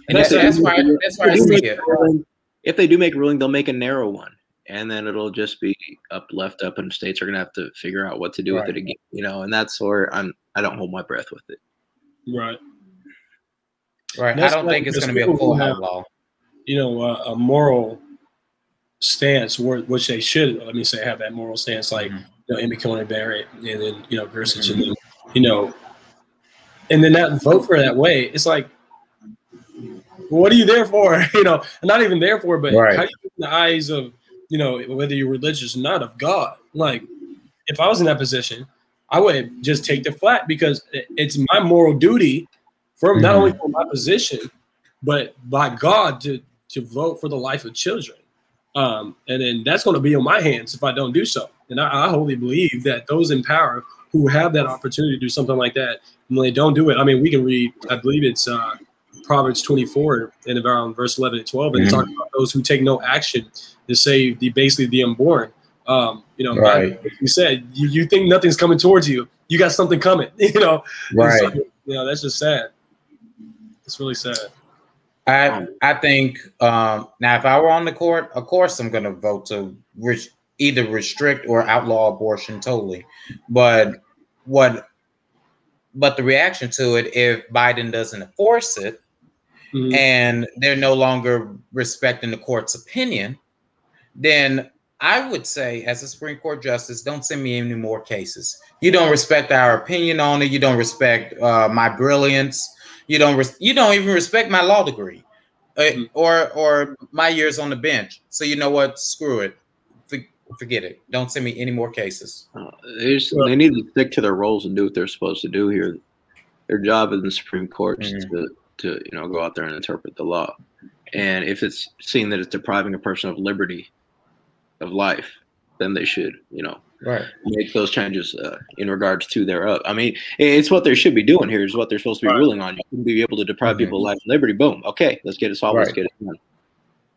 And that's, that's why that's why I see it. Ruling, if they do make a ruling, they'll make a narrow one, and then it'll just be up left up, and states are gonna have to figure out what to do right. with it again. You know, and that's where I'm. I don't hold my breath with it. Right. Right. I don't think it's going to be a full outlaw. You know, uh, a moral stance, which they should, let me say, have that moral stance, like mm-hmm. you know, Amy Coney Barrett, and then you know Gorsuch, mm-hmm. and then, you know, and then not vote for that way. It's like, what are you there for? *laughs* you know, not even there for, but right. how do you in the eyes of you know whether you're religious or not of God? Like, if I was in that position, I would just take the flat because it's my moral duty from mm-hmm. not only for my position, but by God to to vote for the life of children. Um, and then that's going to be on my hands if I don't do so. And I, I wholly believe that those in power who have that opportunity to do something like that, when they don't do it, I mean, we can read, I believe it's uh, Proverbs 24 and around verse 11 and 12, and mm-hmm. talking about those who take no action to save the basically the unborn. Um, you know, right. like you said, you, you think nothing's coming towards you, you got something coming, *laughs* you know, right. So, you know, that's just sad. It's really sad. I I think um, now if I were on the court, of course I'm going to vote to re- either restrict or outlaw abortion totally. But what? But the reaction to it, if Biden doesn't enforce it, mm-hmm. and they're no longer respecting the court's opinion, then I would say, as a Supreme Court justice, don't send me any more cases. You don't respect our opinion on it. You don't respect uh, my brilliance you don't res- you don't even respect my law degree, uh, mm-hmm. or or my years on the bench. So you know what? Screw it. For- forget it. Don't send me any more cases. Uh, they, just, they need to stick to their roles and do what they're supposed to do here. Their job in the Supreme Court mm-hmm. is to to you know go out there and interpret the law. And if it's seen that it's depriving a person of liberty, of life, then they should, you know, right. make those changes uh, in regards to their up. I mean, it's what they should be doing here. Is what they're supposed to be right. ruling on. You shouldn't be able to deprive mm-hmm. people of life and liberty. Boom. Okay, let's get it solved. Right. Let's get it done.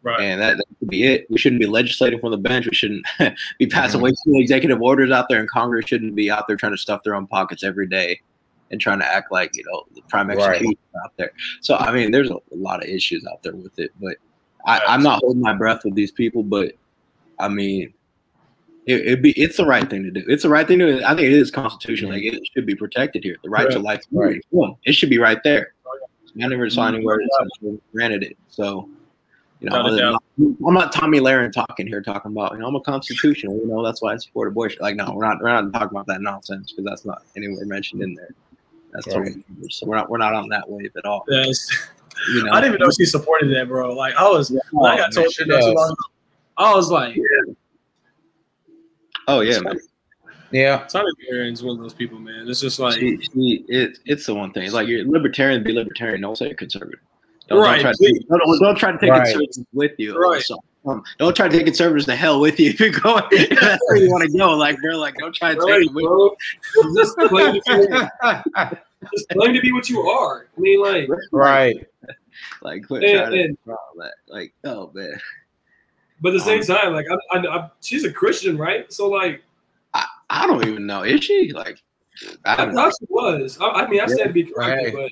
Right. And that, that could be it. We shouldn't be legislating from the bench. We shouldn't *laughs* be passing mm-hmm. way executive orders out there, and Congress shouldn't be out there trying to stuff their own pockets every day and trying to act like you know the prime execution right. out there. So I mean, there's a, a, lot of issues out there with it, but I, I'm not holding my breath with these people. But I mean, it, it be it's the right thing to do. It's the right thing to do. I think it is constitutional. Like it should be protected here. The right to life, right? It should be right there. Oh, I never saw anywhere mm-hmm. that granted it. So, you know, I'm not, I'm not Tomi Lahren talking here, talking about you know I'm a constitutional. You know, that's why I support abortion. Like, no, we're not we're not talking about that nonsense because that's not anywhere mentioned in there. That's right. totally so we're not we're not on that wave at all. Yes. You know, I didn't even know she supported that, bro. Like I was, yeah, I got oh, told she does. I was like, yeah. Oh yeah, man. Yeah, Tomi Lahren's one of those people, man. It's just like she, she, it, it's the one thing. It's like you're libertarian, be libertarian. Don't say conservative. Don't, right. Don't try, to, don't, don't try to take right. conservatives with you. Right. Um, don't try to take conservatives to hell with you if you're going. *laughs* that's where you want to go. Like they're like, don't try to right, take them with you. *laughs* Just claim, to be, just claim to be what you are. I mean, like right. *laughs* Like quit and, trying and, that. Like oh man. But at the same um, time, like I, I, I, she's a Christian, right? So like, I, I don't even know. Is she like? I, I thought know. she was. I, I mean, I yeah, said be correct, right. but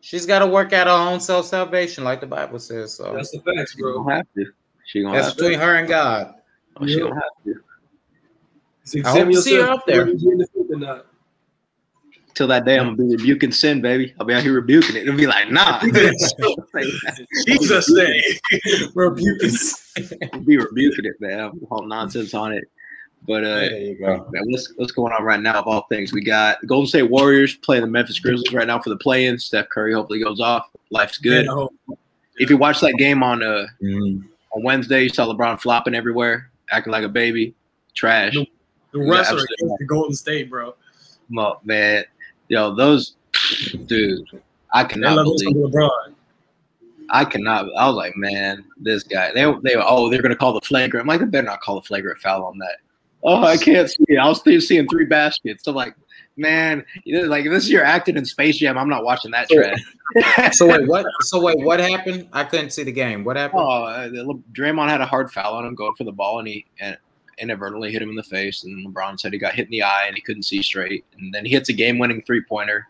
she's got to work out her own self salvation, like the Bible says. So that's the facts, bro. She gonna have to. She gonna that's between to. her and God. Oh, she gonna have to. See, I hope to see her up there till that day, I'm gonna be rebuking sin, baby. I'll be out here rebuking it. It'll be like, nah. *laughs* Jesus say, *laughs* rebuking. I'll be rebuking it, man. All nonsense on it. But uh, there you go. Man, what's what's going on right now? Of all things, we got Golden State Warriors playing the Memphis Grizzlies right now for the play-in. Steph Curry hopefully goes off. Life's good. if you watch that game on uh mm. on Wednesday, you saw LeBron flopping everywhere, acting like a baby. Trash. The, the rest are the Golden State, bro. Well, man, yo, those dude, I cannot believe LeBron. I cannot. I was like, man, this guy. They they oh they're gonna call the flagrant. I'm like, they better not call the flagrant foul on that. Oh, I can't see. I was still seeing three baskets. So like, man, you know, like this is your acting in Space Jam. I'm not watching that trash. *laughs* so wait, what? So wait, what happened? I couldn't see the game. What happened? Oh, uh, Draymond had a hard foul on him going for the ball, and he and inadvertently hit him in the face. And LeBron said he got hit in the eye and he couldn't see straight. And then he hits a game-winning three-pointer.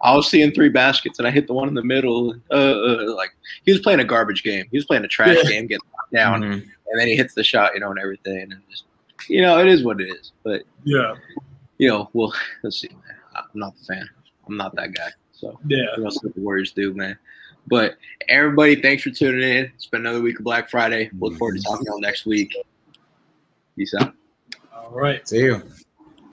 I was seeing three baskets, and I hit the one in the middle. Uh, uh, like he was playing a garbage game. He was playing a trash yeah. game, getting knocked down, mm-hmm. and then he hits the shot, you know, and everything. And just, you know, it is what it is. But yeah, you know, well, *laughs* let's see. I'm not the fan. I'm not that guy. So yeah, that's what the Warriors do, man. But everybody, thanks for tuning in. It's been another week of Black Friday. Look forward to talking to y'all next week. Peace out. All right. See you.